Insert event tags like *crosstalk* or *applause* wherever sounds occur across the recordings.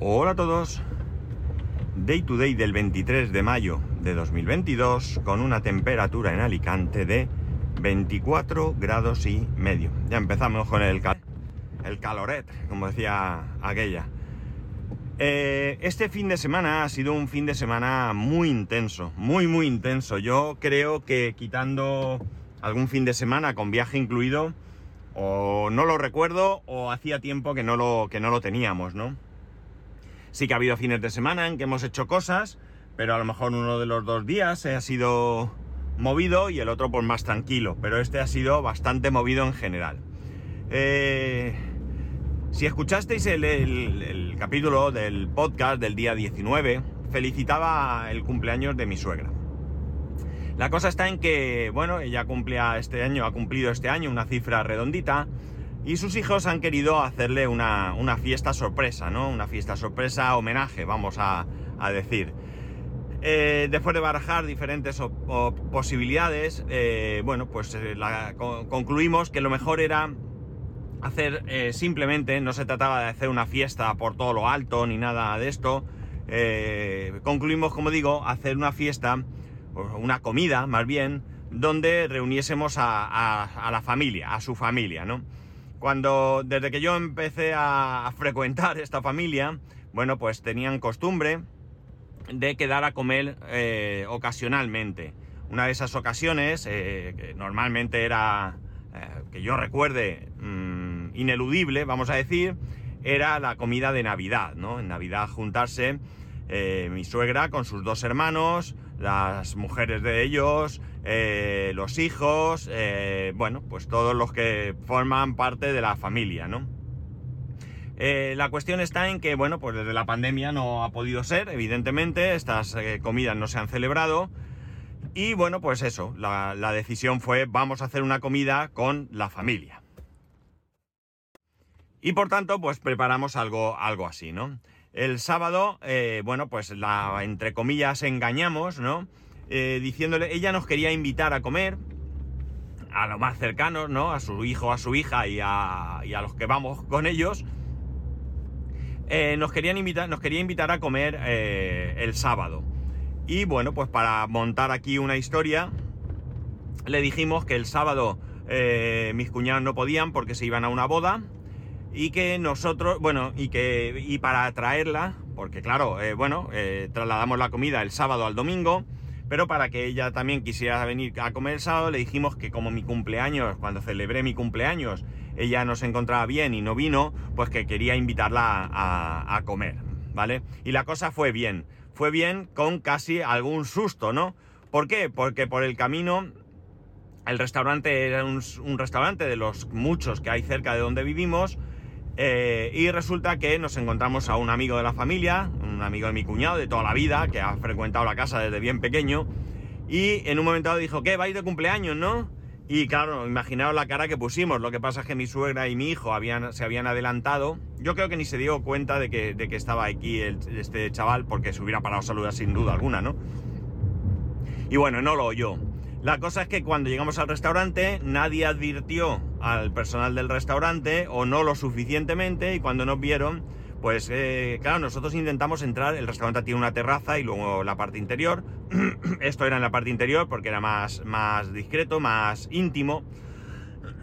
Hola a todos. Day to day del 23 de mayo de 2022 con una temperatura en Alicante de 24 grados y medio. Ya empezamos con el, cal el caloret, como decía aquella. Eh, este fin de semana ha sido un fin de semana muy intenso, muy muy intenso. Yo creo que quitando algún fin de semana con viaje incluido, o no lo recuerdo o hacía tiempo que no lo, que no lo teníamos, ¿no? Sí que ha habido fines de semana en que hemos hecho cosas, pero a lo mejor uno de los dos días ha sido movido y el otro pues más tranquilo, pero este ha sido bastante movido en general. Eh, si escuchasteis el capítulo del podcast del día 19, felicitaba el cumpleaños de mi suegra. La cosa está en que, bueno, ella cumplía este año, ha cumplido este año una cifra redondita y sus hijos han querido hacerle una, una fiesta sorpresa, ¿no? Una fiesta sorpresa, homenaje, vamos a, decir. Eh, después de barajar diferentes posibilidades, eh, bueno, pues eh, concluimos que lo mejor era hacer simplemente, no se trataba de hacer una fiesta por todo lo alto ni nada de esto, concluimos, como digo, hacer una fiesta una comida más bien, donde reuniésemos a, a, la familia, a su familia, ¿no? Cuando, desde que yo empecé a, frecuentar esta familia, bueno, pues tenían costumbre de quedar a comer eh, ocasionalmente. Una de esas ocasiones, eh, que normalmente era, eh, que yo recuerde, mmm, ineludible, vamos a decir, era la comida de Navidad, ¿no? En Navidad juntarse eh, mi suegra con sus dos hermanos, las mujeres de ellos, eh, los hijos, eh, bueno, pues todos los que forman parte de la familia, ¿no? La cuestión está en que, bueno, pues desde la pandemia no ha podido ser, evidentemente, estas comidas no se han celebrado. Y bueno, pues eso, la, la, decisión fue vamos a hacer una comida con la familia. Y por tanto, pues preparamos algo, algo así, ¿no? El sábado, eh, bueno, pues la, entre comillas, engañamos, ¿no? Eh, diciéndole, ella nos quería invitar a comer, a los más cercanos, ¿no? A su hijo, a su hija y a, los que vamos con ellos. Eh, nos, querían invitar, nos quería invitar a comer el sábado. Y bueno, pues para montar aquí una historia, le dijimos que el sábado mis cuñados no podían porque se iban a una boda y que nosotros, bueno, y que y para traerla, porque claro, eh, bueno, eh, trasladamos la comida el sábado al domingo, pero para que ella también quisiera venir a comer el sábado, le dijimos que como mi cumpleaños, cuando celebré mi cumpleaños, ella no se encontraba bien y no vino, pues que quería invitarla a, comer, ¿vale? Y la cosa fue bien, fue bien con casi algún susto, ¿no? ¿Por qué? Porque por el camino el restaurante era un, restaurante de los muchos que hay cerca de donde vivimos. Eh, y resulta que nos encontramos a un amigo de la familia, un amigo de mi cuñado de toda la vida, que ha frecuentado la casa desde bien pequeño. Y en un momento dado dijo, ¿qué? ¿Vais de cumpleaños, no? Y claro, imaginaos la cara que pusimos. Lo que pasa es que mi suegra y mi hijo se habían adelantado. Yo creo que ni se dio cuenta de que, estaba aquí este chaval, porque se hubiera parado a saludar sin duda alguna, ¿no? Y bueno, no lo oyó. La cosa es que cuando llegamos al restaurante nadie advirtió al personal del restaurante o no lo suficientemente y cuando nos vieron, pues eh, claro, nosotros intentamos entrar, el restaurante tiene una terraza y luego la parte interior. *clears throat* Esto era en la parte interior porque era más, más discreto, más íntimo.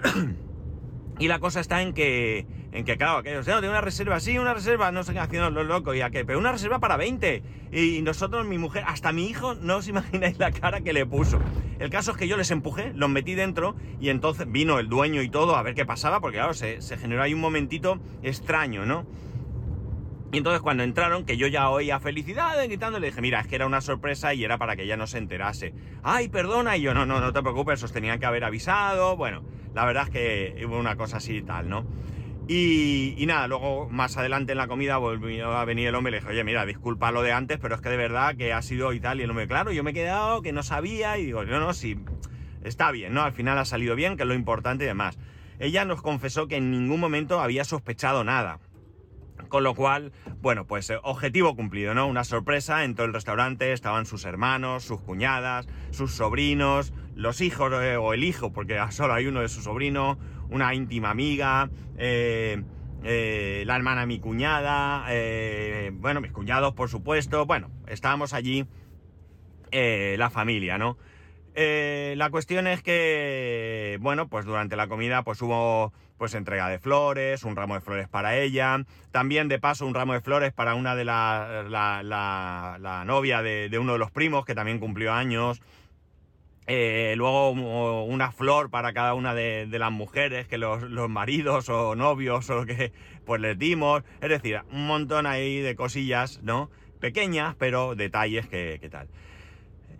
*clears throat* y la cosa está en que en que, claro, que, o sea, de una reserva, sí, una reserva, no sé qué, haciendo lo loco, y a qué, pero una reserva para 20. Y nosotros, mi mujer, hasta mi hijo, no os imagináis la cara que le puso. El caso es que yo les empujé, los metí dentro, y entonces vino el dueño y todo a ver qué pasaba, porque claro, se, se generó ahí un momentito extraño, ¿no? Y entonces cuando entraron, que yo ya oía felicidades gritando, le dije, mira, es que era una sorpresa y era para que ella no se enterase. Ay, perdona, y yo, no, no, no te preocupes, os tenían que haber avisado. Bueno, la verdad es que hubo una cosa así y tal, ¿no? Y, nada, luego más adelante en la comida volvió a venir el hombre y le dije, oye, mira, disculpa lo de antes, pero es que de verdad que ha sido y tal. Y el hombre, claro, yo me he quedado, que no sabía, y digo, no, no, sí, está bien, ¿no? Al final ha salido bien, que es lo importante y demás. Ella nos confesó que en ningún momento había sospechado nada. Con lo cual, bueno, pues eh, objetivo cumplido, ¿no? Una sorpresa en todo el restaurante, estaban sus hermanos, sus cuñadas, sus sobrinos, los hijos eh, o el hijo, porque *laughs* solo hay uno de su sobrino, una íntima amiga, eh, eh, la hermana de mi cuñada, eh, bueno, mis cuñados, por supuesto, bueno, estábamos allí la familia, ¿no? la cuestión es que, bueno, pues durante la comida pues hubo pues entrega de flores, un ramo de flores para ella, también de paso un ramo de flores para una de la, la, la, novia de, de, uno de los primos que también cumplió años, eh, luego una flor para cada una de, las mujeres que los, maridos o novios o lo que pues les dimos. Es decir, un montón ahí de cosillas, ¿no? Pequeñas, pero detalles que, tal.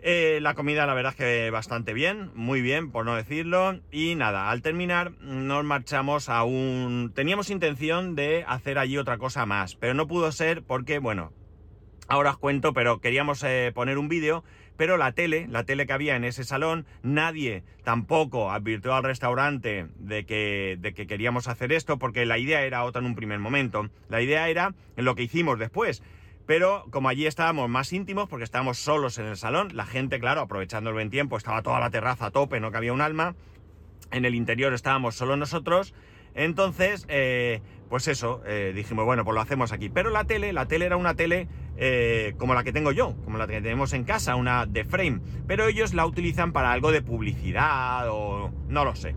Eh, la comida la verdad es que bastante bien, muy bien por no decirlo. Y nada, al terminar nos marchamos a un... Teníamos intención de hacer allí otra cosa más, pero no pudo ser porque, bueno, ahora os cuento, pero queríamos eh, poner un vídeo pero la tele, la tele que había en ese salón, nadie tampoco advirtió al restaurante de que, de que queríamos hacer esto, porque la idea era otra en un primer momento. La idea era lo que hicimos después. Pero como allí estábamos más íntimos, porque estábamos solos en el salón, la gente, claro, aprovechando el buen tiempo, estaba toda la terraza a tope, no cabía un alma. En el interior estábamos solo nosotros. Entonces, eh, pues eso, eh, dijimos, bueno, pues lo hacemos aquí. Pero la tele, la tele era una tele eh, como la que tengo yo, como la que tenemos en casa, una de frame. Pero ellos la utilizan para algo de publicidad o no lo sé.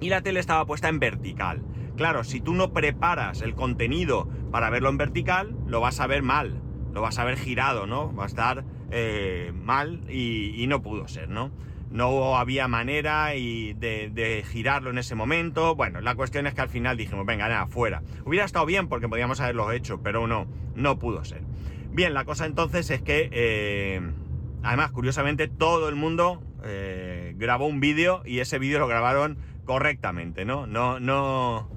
Y la tele estaba puesta en vertical. Claro, si tú no preparas el contenido para verlo en vertical, lo vas a ver mal, lo vas a ver girado, ¿no? Va a estar mal y, y no pudo ser, ¿no? No había manera y de, girarlo en ese momento. Bueno, la cuestión es que al final dijimos, venga, nada, fuera. Hubiera estado bien porque podíamos haberlo hecho, pero no, no pudo ser. Bien, la cosa entonces es que, eh, además, curiosamente, todo el mundo eh, grabó un vídeo y ese vídeo lo grabaron correctamente, ¿no? No, no,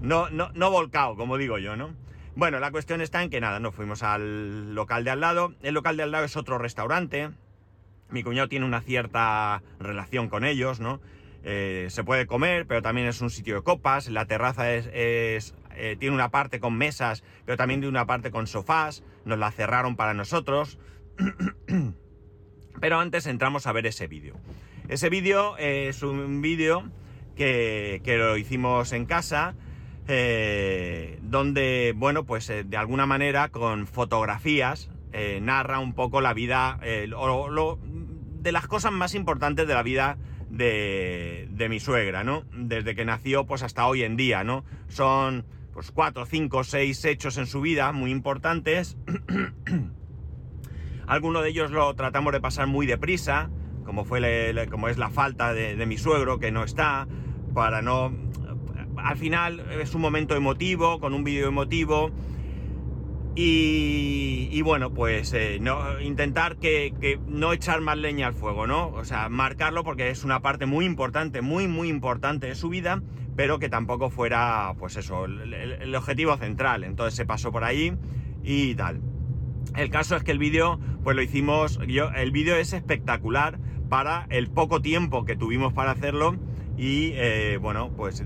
no, no, no volcado, como digo yo, ¿no? Bueno, la cuestión está en que nada, nos fuimos al local de al lado. El local de al lado es otro restaurante, mi cuñado tiene una cierta relación con ellos, ¿no? Eh, se puede comer, pero también es un sitio de copas. La terraza es, eh, tiene una parte con mesas, pero también tiene una parte con sofás. Nos la cerraron para nosotros. *clears throat* pero antes entramos a ver ese vídeo. Ese vídeo es un vídeo que, lo hicimos en casa. Eh, donde, bueno, pues de alguna manera con fotografías narra un poco la vida, o lo, de las cosas más importantes de la vida de, mi suegra, ¿no? Desde que nació, pues hasta hoy en día, ¿no? Son, pues, cuatro, cinco, seis hechos en su vida muy importantes. *clears throat* Algunos de ellos lo tratamos de pasar muy deprisa, como, fue como es la falta de, de mi suegro, que no está, para no... Al final es un momento emotivo, con un vídeo emotivo, y, bueno, pues eh, no, intentar que, no echar más leña al fuego, ¿no? O sea, marcarlo porque es una parte muy importante, muy, muy importante de su vida, pero que tampoco fuera, pues eso, el, objetivo central. Entonces se pasó por ahí y tal. El caso es que el vídeo, pues lo hicimos, yo, el vídeo es espectacular para el poco tiempo que tuvimos para hacerlo y eh, bueno, pues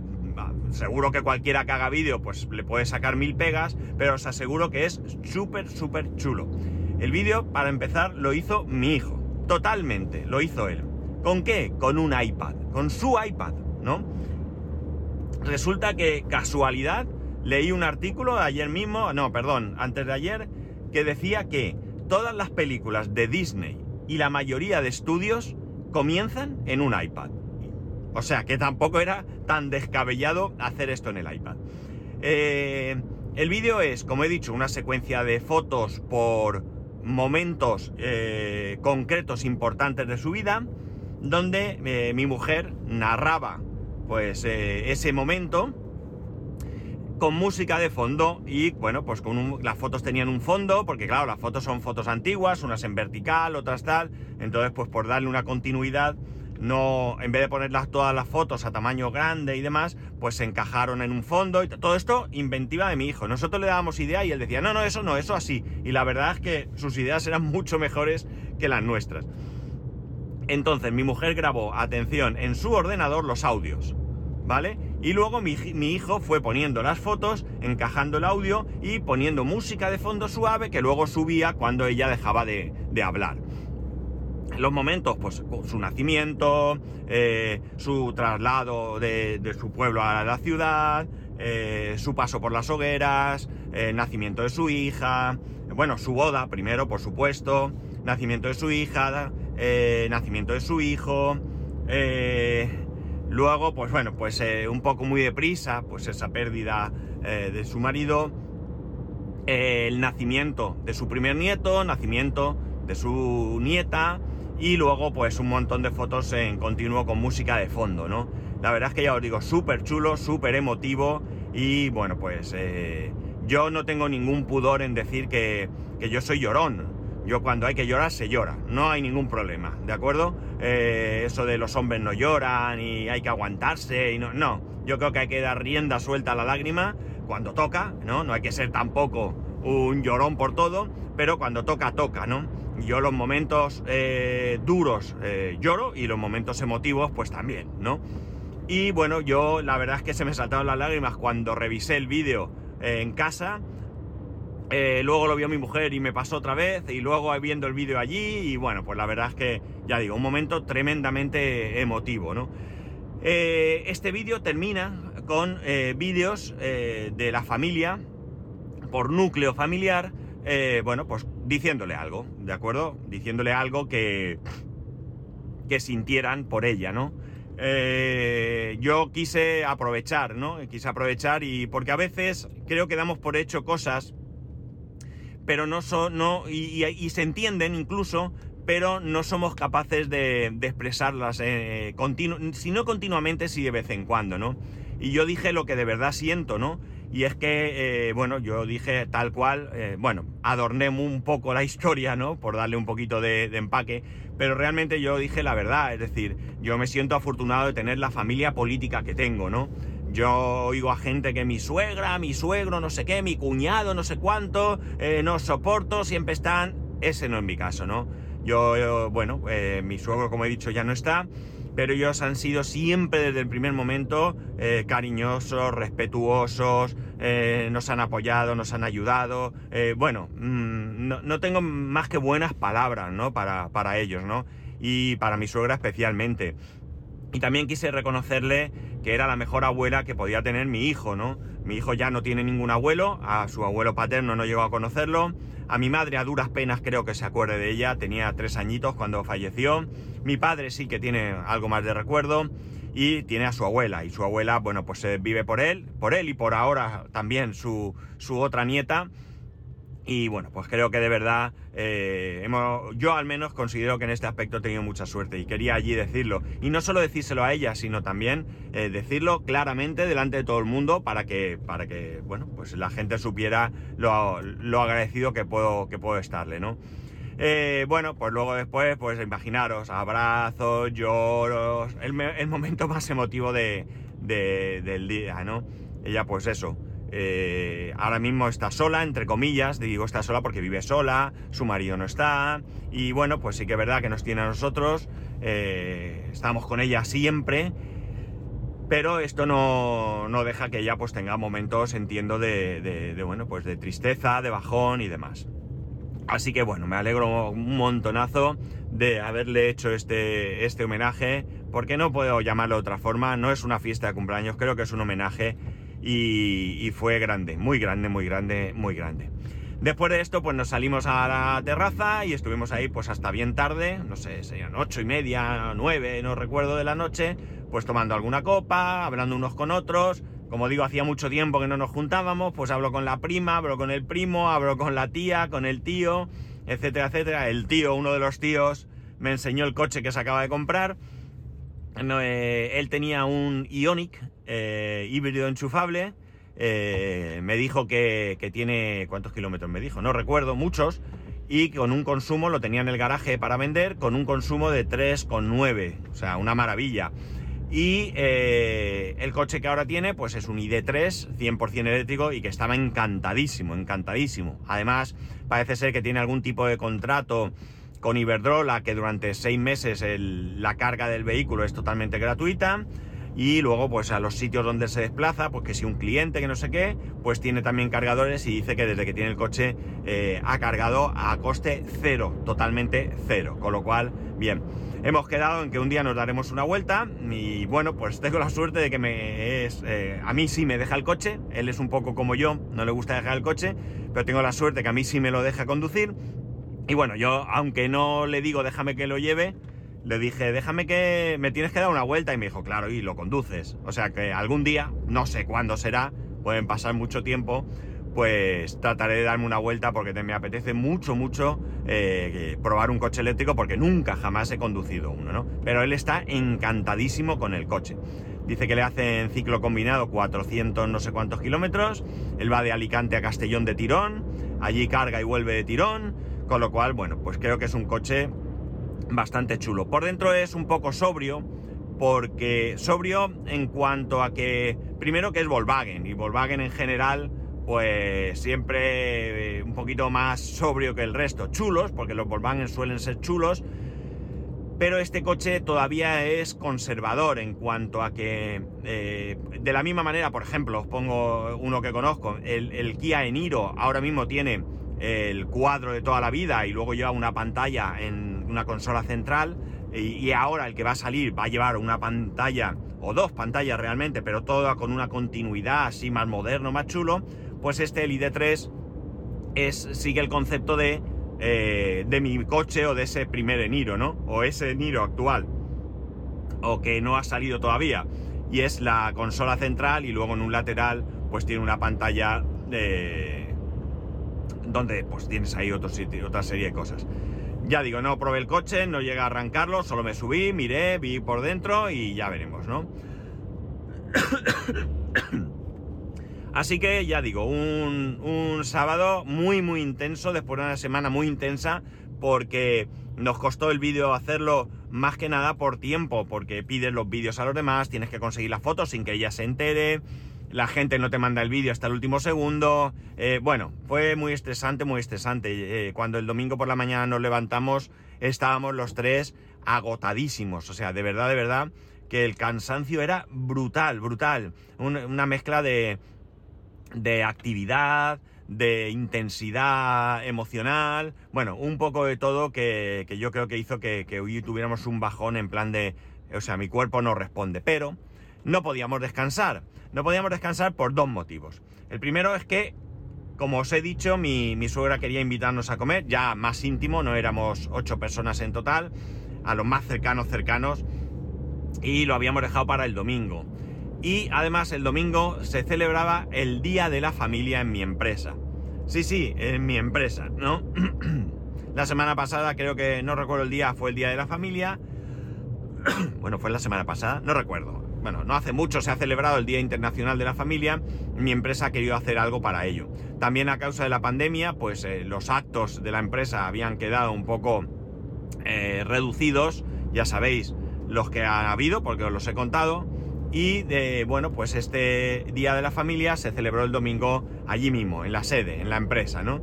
seguro que cualquiera que haga vídeo pues le puede sacar mil pegas, pero os aseguro que es súper, súper chulo. El vídeo, para empezar, lo hizo mi hijo. Totalmente, lo hizo él. ¿Con qué? Con un iPad, con su iPad, ¿no? Resulta que, casualidad, leí un artículo ayer mismo, no, perdón, antes de ayer, que decía que todas las películas de Disney y la mayoría de estudios comienzan en un iPad. O sea que tampoco era tan descabellado hacer esto en el iPad. Eh, el vídeo es, como he dicho, una secuencia de fotos por momentos eh, concretos importantes de su vida, donde eh, mi mujer narraba pues ese momento con música de fondo y bueno, pues con las fotos tenían un fondo, porque claro, las fotos son fotos antiguas, unas en vertical, otras tal, entonces pues por darle una continuidad no, en vez de ponerlas todas las fotos a tamaño grande y demás, pues se encajaron en un fondo y todo esto inventiva de mi hijo. Nosotros le dábamos idea y él decía, no, no, eso no, eso así. Y la verdad es que sus ideas eran mucho mejores que las nuestras. Entonces mi mujer grabó, atención, en su ordenador los audios, ¿vale? Y luego mi, hijo fue poniendo las fotos, encajando el audio y poniendo música de fondo suave que luego subía cuando ella dejaba de hablar los momentos, pues su nacimiento, eh, su traslado de, su pueblo a la ciudad, eh, su paso por las hogueras, el nacimiento de su hija, bueno, su boda primero, por supuesto, nacimiento de su hija, eh, nacimiento de su hijo, eh, luego, pues bueno, pues un poco muy deprisa, pues esa pérdida de su marido, el nacimiento de su primer nieto, nacimiento de su nieta, y luego pues un montón de fotos en continuo con música de fondo, ¿no? La verdad es que ya os digo, súper chulo, súper emotivo y bueno, pues eh, yo no tengo ningún pudor en decir que, yo soy llorón. Yo cuando hay que llorar se llora, no hay ningún problema, ¿de acuerdo? Eh, eso de los hombres no lloran y hay que aguantarse y no, no, yo creo que hay que dar rienda suelta a la lágrima cuando toca, ¿no? No hay que ser tampoco un llorón por todo, pero cuando toca, toca, ¿no? Yo los momentos eh, duros lloro y los momentos emotivos pues también, ¿no? Y bueno, yo la verdad es que se me saltaron las lágrimas cuando revisé el vídeo eh, en casa. Eh, luego lo vio mi mujer y me pasó otra vez. Y luego viendo el vídeo allí. Y bueno, pues la verdad es que, ya digo, un momento tremendamente emotivo, ¿no? Eh, este vídeo termina con vídeos de la familia, por núcleo familiar, bueno, pues diciéndole algo, ¿de acuerdo? Diciéndole algo que, que sintieran por ella, ¿no? Eh, yo quise aprovechar, ¿no? Quise aprovechar y porque a veces creo que damos por hecho cosas, pero no son, no, y, se entienden incluso, pero no somos capaces de, expresarlas, eh, si no continuamente, sí de vez en cuando, ¿no? Y yo dije lo que de verdad siento, ¿no? Y es que, eh, bueno, yo dije tal cual, eh, bueno, adorné un poco la historia, ¿no? Por darle un poquito de, empaque, pero realmente yo dije la verdad, es decir, yo me siento afortunado de tener la familia política que tengo, ¿no? Yo oigo a gente que mi suegra, mi suegro, no sé qué, mi cuñado, no sé cuánto, eh, no soporto, siempre están. Ese no es mi caso, ¿no? Yo, bueno, mi suegro, como he dicho, ya no está pero ellos han sido siempre desde el primer momento eh, cariñosos, respetuosos, eh, nos han apoyado, nos han ayudado. Eh, bueno, mm, no, tengo más que buenas palabras, ¿no? Para, para ellos, ¿no? Y para mi suegra especialmente. Y también quise reconocerle que era la mejor abuela que podía tener mi hijo, ¿no? Mi hijo ya no tiene ningún abuelo, a su abuelo paterno no llegó a conocerlo, a mi madre a duras penas creo que se acuerde de ella, tenía tres añitos cuando falleció, mi padre sí que tiene algo más de recuerdo y tiene a su abuela, y su abuela, bueno, pues se vive por él, por él y por ahora también su, su otra nieta, y bueno, pues creo que de verdad eh, hemos, yo al menos considero que en este aspecto he tenido mucha suerte y quería allí decirlo. Y no solo decírselo a ella, sino también eh, decirlo claramente delante de todo el mundo para que, para que bueno, pues la gente supiera lo, lo agradecido que puedo, que puedo estarle, ¿no? Eh, bueno, pues luego después, pues imaginaros, abrazos, lloros, el, el momento más emotivo de, del día, ¿no? Ella pues eso, eh, ahora mismo está sola, entre comillas, digo está sola porque vive sola, su marido no está, y bueno, pues sí que es verdad que nos tiene a nosotros, eh, estamos con ella siempre, pero esto no, deja que ella pues tenga momentos, entiendo, de, bueno, pues de tristeza, de bajón y demás. Así que bueno, me alegro un montonazo de haberle hecho este, este homenaje, porque no puedo llamarlo de otra forma, no es una fiesta de cumpleaños, creo que es un homenaje y, fue grande, muy grande, muy grande, muy grande. Después de esto, pues nos salimos a la terraza y estuvimos ahí pues hasta bien tarde, no sé, serían ocho y media, nueve, no recuerdo de la noche, pues tomando alguna copa, hablando unos con otros. Como digo, hacía mucho tiempo que no nos juntábamos, pues hablo con la prima, hablo con el primo, hablo con la tía, con el tío, etcétera, etcétera. El tío, uno de los tíos, me enseñó el coche que se acaba de comprar eh, él tenía un Ionic eh, híbrido enchufable. Eh, me dijo que, tiene. ¿Cuántos kilómetros me dijo? No recuerdo, muchos. Y con un consumo, lo tenía en el garaje para vender, con un consumo de 3,9. O sea, una maravilla. Y el coche que ahora tiene, pues es un ID3 100% eléctrico y que estaba encantadísimo, encantadísimo. Además, parece ser que tiene algún tipo de contrato con Iberdrola que durante seis meses la carga del vehículo es totalmente gratuita y luego pues a los sitios donde se desplaza, pues que si un cliente que no sé qué, pues tiene también cargadores y dice que desde que tiene el coche eh, ha cargado a coste cero, totalmente cero, con lo cual, bien. Hemos quedado en que un día nos daremos una vuelta y bueno, pues tengo la suerte de que me es... Eh, a mí sí me deja el coche, él es un poco como yo, no le gusta dejar el coche, pero tengo la suerte que a mí sí me lo deja conducir. Y bueno, yo aunque no le digo déjame que lo lleve, le dije déjame que me tienes que dar una vuelta y me dijo claro, y lo conduces. O sea que algún día, no sé cuándo será, pueden pasar mucho tiempo, pues trataré de darme una vuelta porque me apetece mucho, mucho eh, probar un coche eléctrico porque nunca jamás he conducido uno, ¿no? Pero él está encantadísimo con el coche. Dice que le hacen ciclo combinado 400 no sé cuántos kilómetros, él va de Alicante a Castellón de tirón, allí carga y vuelve de tirón, con lo cual, bueno, pues creo que es un coche bastante chulo. Por dentro es un poco sobrio, porque sobrio en cuanto a que, primero que es Volkswagen, y Volkswagen en general pues siempre eh, un poquito más sobrio que el resto. Chulos, porque los Volkswagen suelen ser chulos, pero este coche todavía es conservador en cuanto a que, eh, de la misma manera, por ejemplo, os pongo uno que conozco, el, Kia Eniro ahora mismo tiene el cuadro de toda la vida y luego lleva una pantalla en una consola central y, ahora el que va a salir va a llevar una pantalla o dos pantallas realmente, pero toda con una continuidad así más moderno, más chulo pues este, el ID3, es, sigue el concepto de, eh, de mi coche o de ese primer Eniro, ¿no? O ese Eniro actual, o que no ha salido todavía. Y es la consola central y luego en un lateral pues tiene una pantalla de... donde pues tienes ahí otro sitio, otra serie de cosas. Ya digo, no probé el coche, no llegué a arrancarlo, solo me subí, miré, vi por dentro y ya veremos, ¿no? *coughs* Así que ya digo, un, sábado muy muy intenso, después de una semana muy intensa, porque nos costó el vídeo hacerlo más que nada por tiempo, porque pides los vídeos a los demás, tienes que conseguir las fotos sin que ella se entere, la gente no te manda el vídeo hasta el último segundo. Eh, bueno, fue muy estresante, muy estresante. Eh, cuando el domingo por la mañana nos levantamos, estábamos los tres agotadísimos. O sea, de verdad, de verdad, que el cansancio era brutal, brutal. una mezcla de, de actividad, de intensidad emocional, bueno, un poco de todo que, yo creo que hizo que, hoy tuviéramos un bajón en plan de, o sea, mi cuerpo no responde, pero no podíamos descansar. No podíamos descansar por dos motivos. El primero es que, como os he dicho, mi, suegra quería invitarnos a comer, ya más íntimo, no éramos ocho personas en total, a los más cercanos cercanos, y lo habíamos dejado para el domingo. Y además el domingo se celebraba el Día de la Familia en mi empresa. Sí, sí, en mi empresa, ¿no? *clears throat* la semana pasada, creo que no recuerdo el día, fue el Día de la Familia. *clears throat* bueno, fue la semana pasada, no recuerdo. Bueno, no hace mucho se ha celebrado el Día Internacional de la Familia. Mi empresa ha querido hacer algo para ello. También a causa de la pandemia, pues eh, los actos de la empresa habían quedado un poco eh, reducidos. Ya sabéis los que ha habido, porque os los he contado. Y de, bueno, pues este Día de la Familia se celebró el domingo allí mismo, en la sede, en la empresa, ¿no?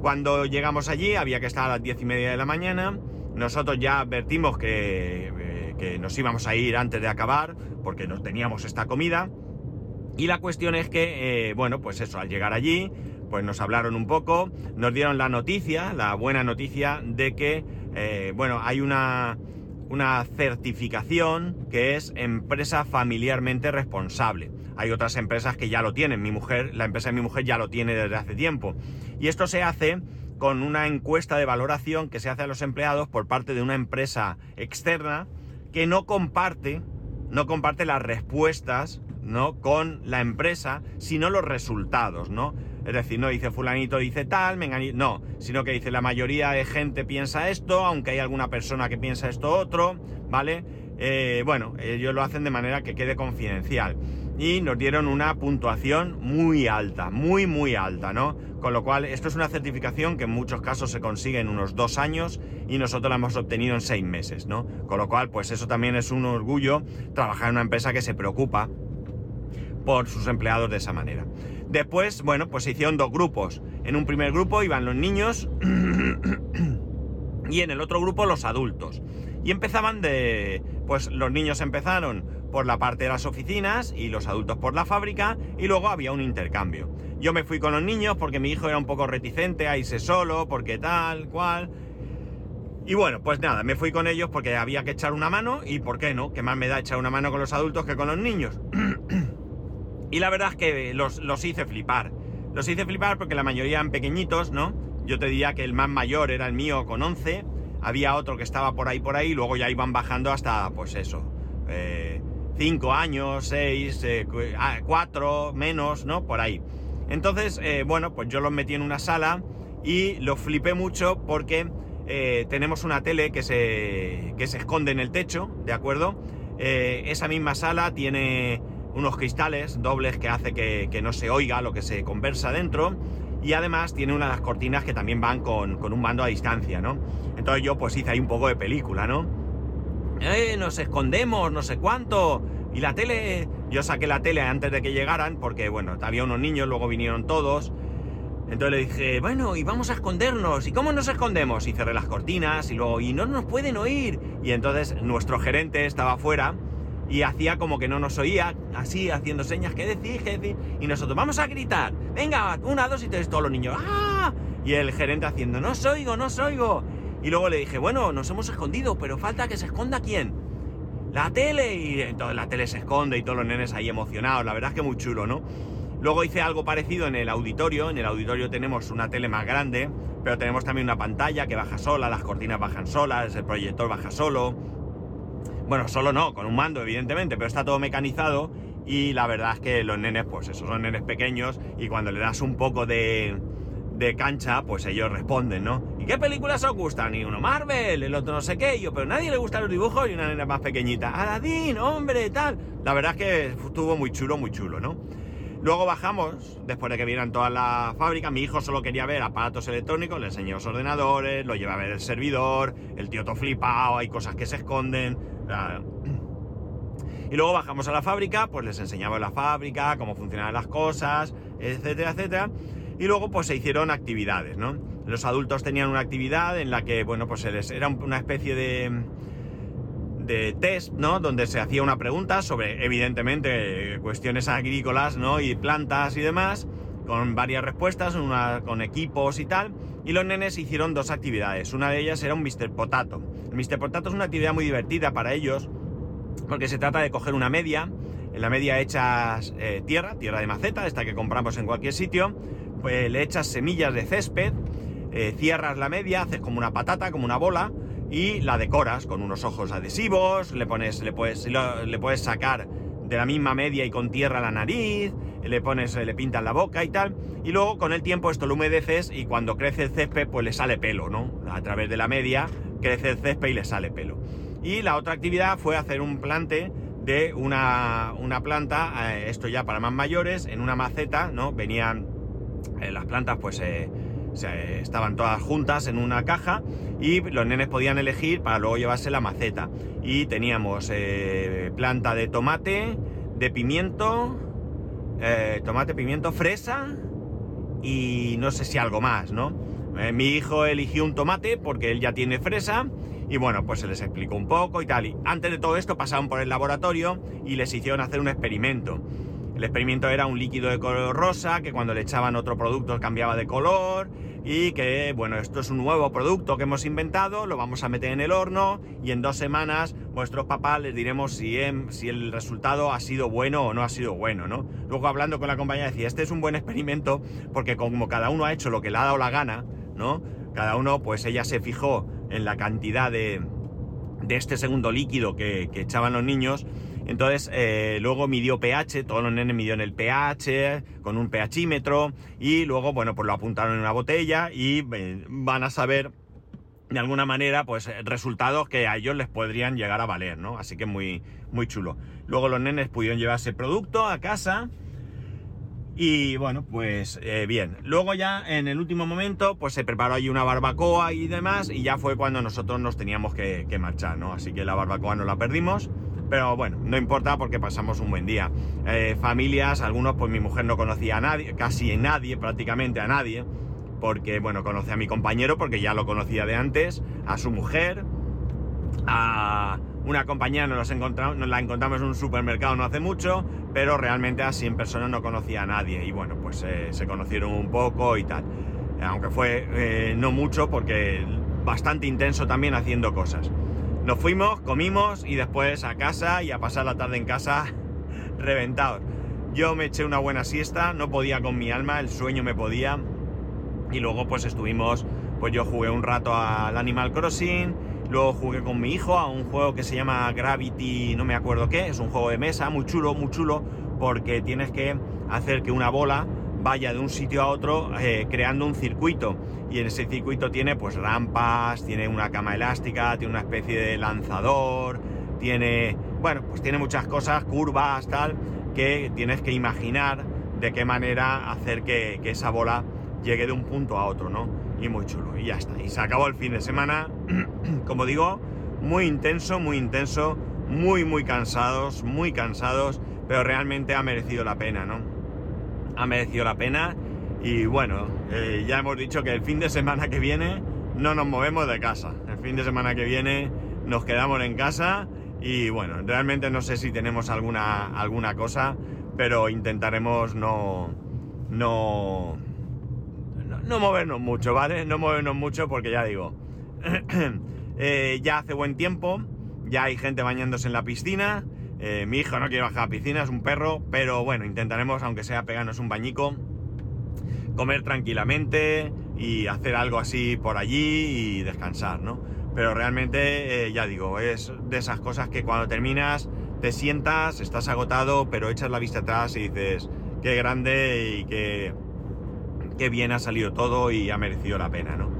Cuando llegamos allí había que estar a las diez y media de la mañana. Nosotros ya advertimos que, eh, que nos íbamos a ir antes de acabar porque no teníamos esta comida. Y la cuestión es que, eh, bueno, pues eso, al llegar allí, pues nos hablaron un poco, nos dieron la noticia, la buena noticia de que, eh, bueno, hay una una certificación que es empresa familiarmente responsable. Hay otras empresas que ya lo tienen. Mi mujer, la empresa de mi mujer ya lo tiene desde hace tiempo. Y esto se hace con una encuesta de valoración que se hace a los empleados por parte de una empresa externa que no comparte, no comparte las respuestas, ¿no? con la empresa, sino los resultados, ¿no? Es decir, no dice fulanito dice tal, no, sino que dice la mayoría de gente piensa esto, aunque hay alguna persona que piensa esto otro, ¿vale? Eh, bueno, ellos lo hacen de manera que quede confidencial. Y nos dieron una puntuación muy alta, muy, muy alta, ¿no? Con lo cual, esto es una certificación que en muchos casos se consigue en unos dos años y nosotros la hemos obtenido en seis meses, ¿no? Con lo cual, pues eso también es un orgullo trabajar en una empresa que se preocupa por sus empleados de esa manera. Después, bueno, pues se hicieron dos grupos. En un primer grupo iban los niños *coughs* y en el otro grupo los adultos. Y empezaban de... Pues los niños empezaron por la parte de las oficinas y los adultos por la fábrica y luego había un intercambio. Yo me fui con los niños porque mi hijo era un poco reticente a irse solo, porque tal, cual. Y bueno, pues nada, me fui con ellos porque había que echar una mano y por qué no, que más me da echar una mano con los adultos que con los niños. *clears throat* y la verdad es que los, los hice flipar. Los hice flipar porque la mayoría eran pequeñitos, ¿no? Yo te diría que el más mayor era el mío con 11, había otro que estaba por ahí, por ahí, luego ya iban bajando hasta, pues eso, 5 eh, años, 6, 4, eh, menos, ¿no? Por ahí. Entonces, eh, bueno, pues yo los metí en una sala y los flipé mucho porque eh, tenemos una tele que se, que se esconde en el techo, ¿de acuerdo? Esa misma sala tiene unos cristales dobles que hace que, no se oiga lo que se conversa dentro y además tiene una de las cortinas que también van con, un mando a distancia, ¿no? Entonces yo pues hice ahí un poco de película, ¿no? ¡Eh, nos escondemos, no sé cuánto! Y la tele, yo saqué la tele antes de que llegaran porque, bueno, había unos niños, luego vinieron todos entonces le dije, bueno, y vamos a escondernos. ¿Y cómo nos escondemos? Y cerré las cortinas y luego, y no nos pueden oír. Y entonces nuestro gerente estaba afuera y hacía como que no nos oía, así haciendo señas, ¿qué decís? ¿Qué decís? Y nosotros, vamos a gritar. Venga, una, dos y tres, todos los niños, ¡ah! Y el gerente haciendo, no os oigo, no os oigo. Y luego le dije, bueno, nos hemos escondido, pero falta que se esconda quién. La tele. Y entonces la tele se esconde y todos los nenes ahí emocionados. La verdad es que muy chulo, ¿no? Luego hice algo parecido en el auditorio. En el auditorio tenemos una tele más grande, pero tenemos también una pantalla que baja sola, las cortinas bajan solas, el proyector baja solo. Bueno, solo no, con un mando, evidentemente, pero está todo mecanizado. Y la verdad es que los nenes, pues esos son nenes pequeños, y cuando le das un poco de, de cancha, pues ellos responden, ¿no? ¿Y qué películas os gustan? Y uno Marvel, el otro no sé qué, y yo, pero nadie le gustan los dibujos y una nena más pequeñita. Aladdin, hombre, tal. La verdad es que estuvo muy chulo, muy chulo, ¿no? Luego bajamos, después de que vieran toda la fábrica, mi hijo solo quería ver aparatos electrónicos, le enseñé los ordenadores, lo llevé a ver el servidor, el tío todo flipado, hay cosas que se esconden. *clears throat* Y luego bajamos a la fábrica, pues les enseñaba la fábrica, cómo funcionaban las cosas, etcétera, etcétera. Y luego pues se hicieron actividades, ¿no? Los adultos tenían una actividad en la que, bueno, pues era una especie de de test, ¿no? Donde se hacía una pregunta sobre, evidentemente, cuestiones agrícolas, ¿no? Y plantas y demás, con varias respuestas, con equipos y tal. Y los nenes hicieron dos actividades. Una de ellas era un Mr. Potato. El Mr. Potato es una actividad muy divertida para ellos, porque se trata de coger una media, en la media echas eh, tierra, tierra de maceta, esta que compramos en cualquier sitio, pues le echas semillas de césped, eh, cierras la media, haces como una patata, como una bola, y la decoras con unos ojos adhesivos, le pones, le puedes, le puedes sacar de la misma media y con tierra la nariz, le pones, le pintas la boca y tal, y luego con el tiempo esto lo humedeces y cuando crece el césped pues le sale pelo, ¿no? A través de la media crece el césped y le sale pelo. Y la otra actividad fue hacer un plante de una, una planta, eh, esto ya para más mayores, en una maceta, ¿no? Venían eh, las plantas pues... Eh, estaban todas juntas en una caja y los nenes podían elegir para luego llevarse la maceta. Y teníamos eh, planta de tomate, de pimiento, eh, tomate, pimiento, fresa y no sé si algo más, ¿no? Eh, mi hijo eligió un tomate porque él ya tiene fresa y bueno, pues se les explicó un poco y tal. Y antes de todo esto pasaron por el laboratorio y les hicieron hacer un experimento. El experimento era un líquido de color rosa que cuando le echaban otro producto cambiaba de color y que, bueno, esto es un nuevo producto que hemos inventado, lo vamos a meter en el horno y en dos semanas vuestros papás les diremos si, si el resultado ha sido bueno o no ha sido bueno, ¿no? Luego hablando con la compañía decía, este es un buen experimento porque como cada uno ha hecho lo que le ha dado la gana, ¿no? Cada uno, pues ella se fijó en la cantidad de, de este segundo líquido que echaban los niños entonces, eh, luego midió pH, todos los nenes midieron el pH con un pHímetro y luego, bueno, pues lo apuntaron en una botella y eh, van a saber de alguna manera, pues resultados que a ellos les podrían llegar a valer, ¿no? Así que muy, muy chulo. Luego los nenes pudieron llevarse el producto a casa y bueno, pues eh, bien. Luego ya en el último momento, pues se preparó allí una barbacoa y demás y ya fue cuando nosotros nos teníamos que, que marchar, ¿no? Así que la barbacoa no la perdimos. Pero bueno, no importa porque pasamos un buen día. Eh, familias, algunos, pues mi mujer no conocía a nadie, casi a nadie, prácticamente a nadie. Porque, bueno, conoce a mi compañero porque ya lo conocía de antes, a su mujer, a, una compañía nos, encontramos, nos la encontramos en un supermercado no hace mucho, pero realmente así en persona no conocía a nadie y bueno, pues eh, se conocieron un poco y tal. Aunque fue eh, no mucho porque bastante intenso también haciendo cosas. Nos fuimos, comimos y después a casa y a pasar la tarde en casa *laughs* reventados. Yo me eché una buena siesta, no podía con mi alma, el sueño me podía. Y luego pues estuvimos, pues yo jugué un rato al Animal Crossing, luego jugué con mi hijo a un juego que se llama Gravity, no me acuerdo qué, es un juego de mesa, muy chulo, muy chulo, porque tienes que hacer que una bola vaya de un sitio a otro eh, creando un circuito. Y en ese circuito tiene pues rampas, tiene una cama elástica, tiene una especie de lanzador, tiene, bueno, pues tiene muchas cosas, curvas, tal, que tienes que imaginar de qué manera hacer que, que esa bola llegue de un punto a otro, ¿no? Y muy chulo, y ya está. Y se acabó el fin de semana, *clears throat* como digo, muy intenso, muy intenso, muy, muy cansados, muy cansados, pero realmente ha merecido la pena, ¿no? Ha merecido la pena. Y bueno, eh, ya hemos dicho que el fin de semana que viene no nos movemos de casa. El fin de semana que viene nos quedamos en casa y bueno, realmente no sé si tenemos alguna, alguna cosa, pero intentaremos no, no, no, movernos mucho, ¿vale? No movernos mucho porque ya digo, *clears throat* eh, ya hace buen tiempo, ya hay gente bañándose en la piscina, eh, mi hijo no quiere bajar a la piscina, es un perro, pero bueno, intentaremos, aunque sea pegarnos un bañico, comer tranquilamente y hacer algo así por allí y descansar, ¿no? Pero realmente, eh, ya digo, es de esas cosas que cuando terminas te sientas, estás agotado, pero echas la vista atrás y dices, qué grande y qué, qué bien ha salido todo y ha merecido la pena, ¿no?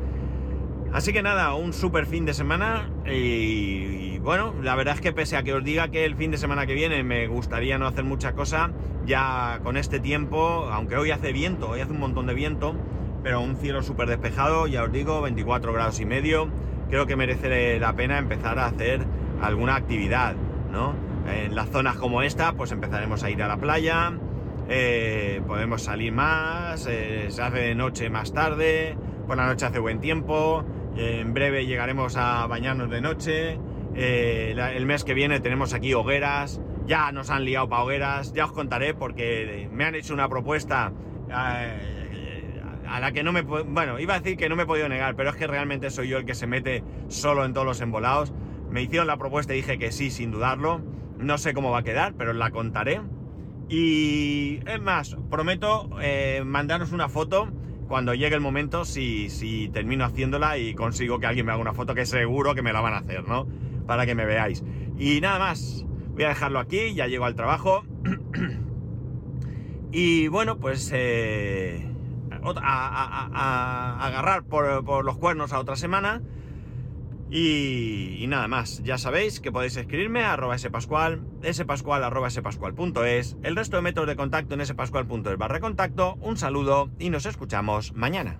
Así que nada, un super fin de semana y, bueno, la verdad es que pese a que os diga que el fin de semana que viene me gustaría no hacer mucha cosa, ya con este tiempo, aunque hoy hace viento, hoy hace un montón de viento, pero un cielo súper despejado, ya os digo, 24 grados y medio, creo que merece la pena empezar a hacer alguna actividad, ¿no? En las zonas como esta, pues empezaremos a ir a la playa, eh, podemos salir más, eh, se hace de noche más tarde, por la noche hace buen tiempo, en breve llegaremos a bañarnos de noche. Eh, el mes que viene tenemos aquí hogueras. Ya nos han liado para hogueras. Ya os contaré porque me han hecho una propuesta eh, a la que no me... Bueno, iba a decir que no me he podido negar, pero es que realmente soy yo el que se mete solo en todos los embolados. Me hicieron la propuesta y dije que sí, sin dudarlo. No sé cómo va a quedar, pero la contaré. Y es más, prometo eh, mandaros una foto cuando llegue el momento, si, si termino haciéndola y consigo que alguien me haga una foto, que seguro que me la van a hacer, ¿no? Para que me veáis. Y nada más, voy a dejarlo aquí, ya llego al trabajo. *clears throat* y bueno, pues eh, a, agarrar por, los cuernos a otra semana. Y, nada más, ya sabéis que podéis escribirme a arroba spascual, spascual arroba el resto de métodos de contacto en spascual.es barra contacto, un saludo y nos escuchamos mañana.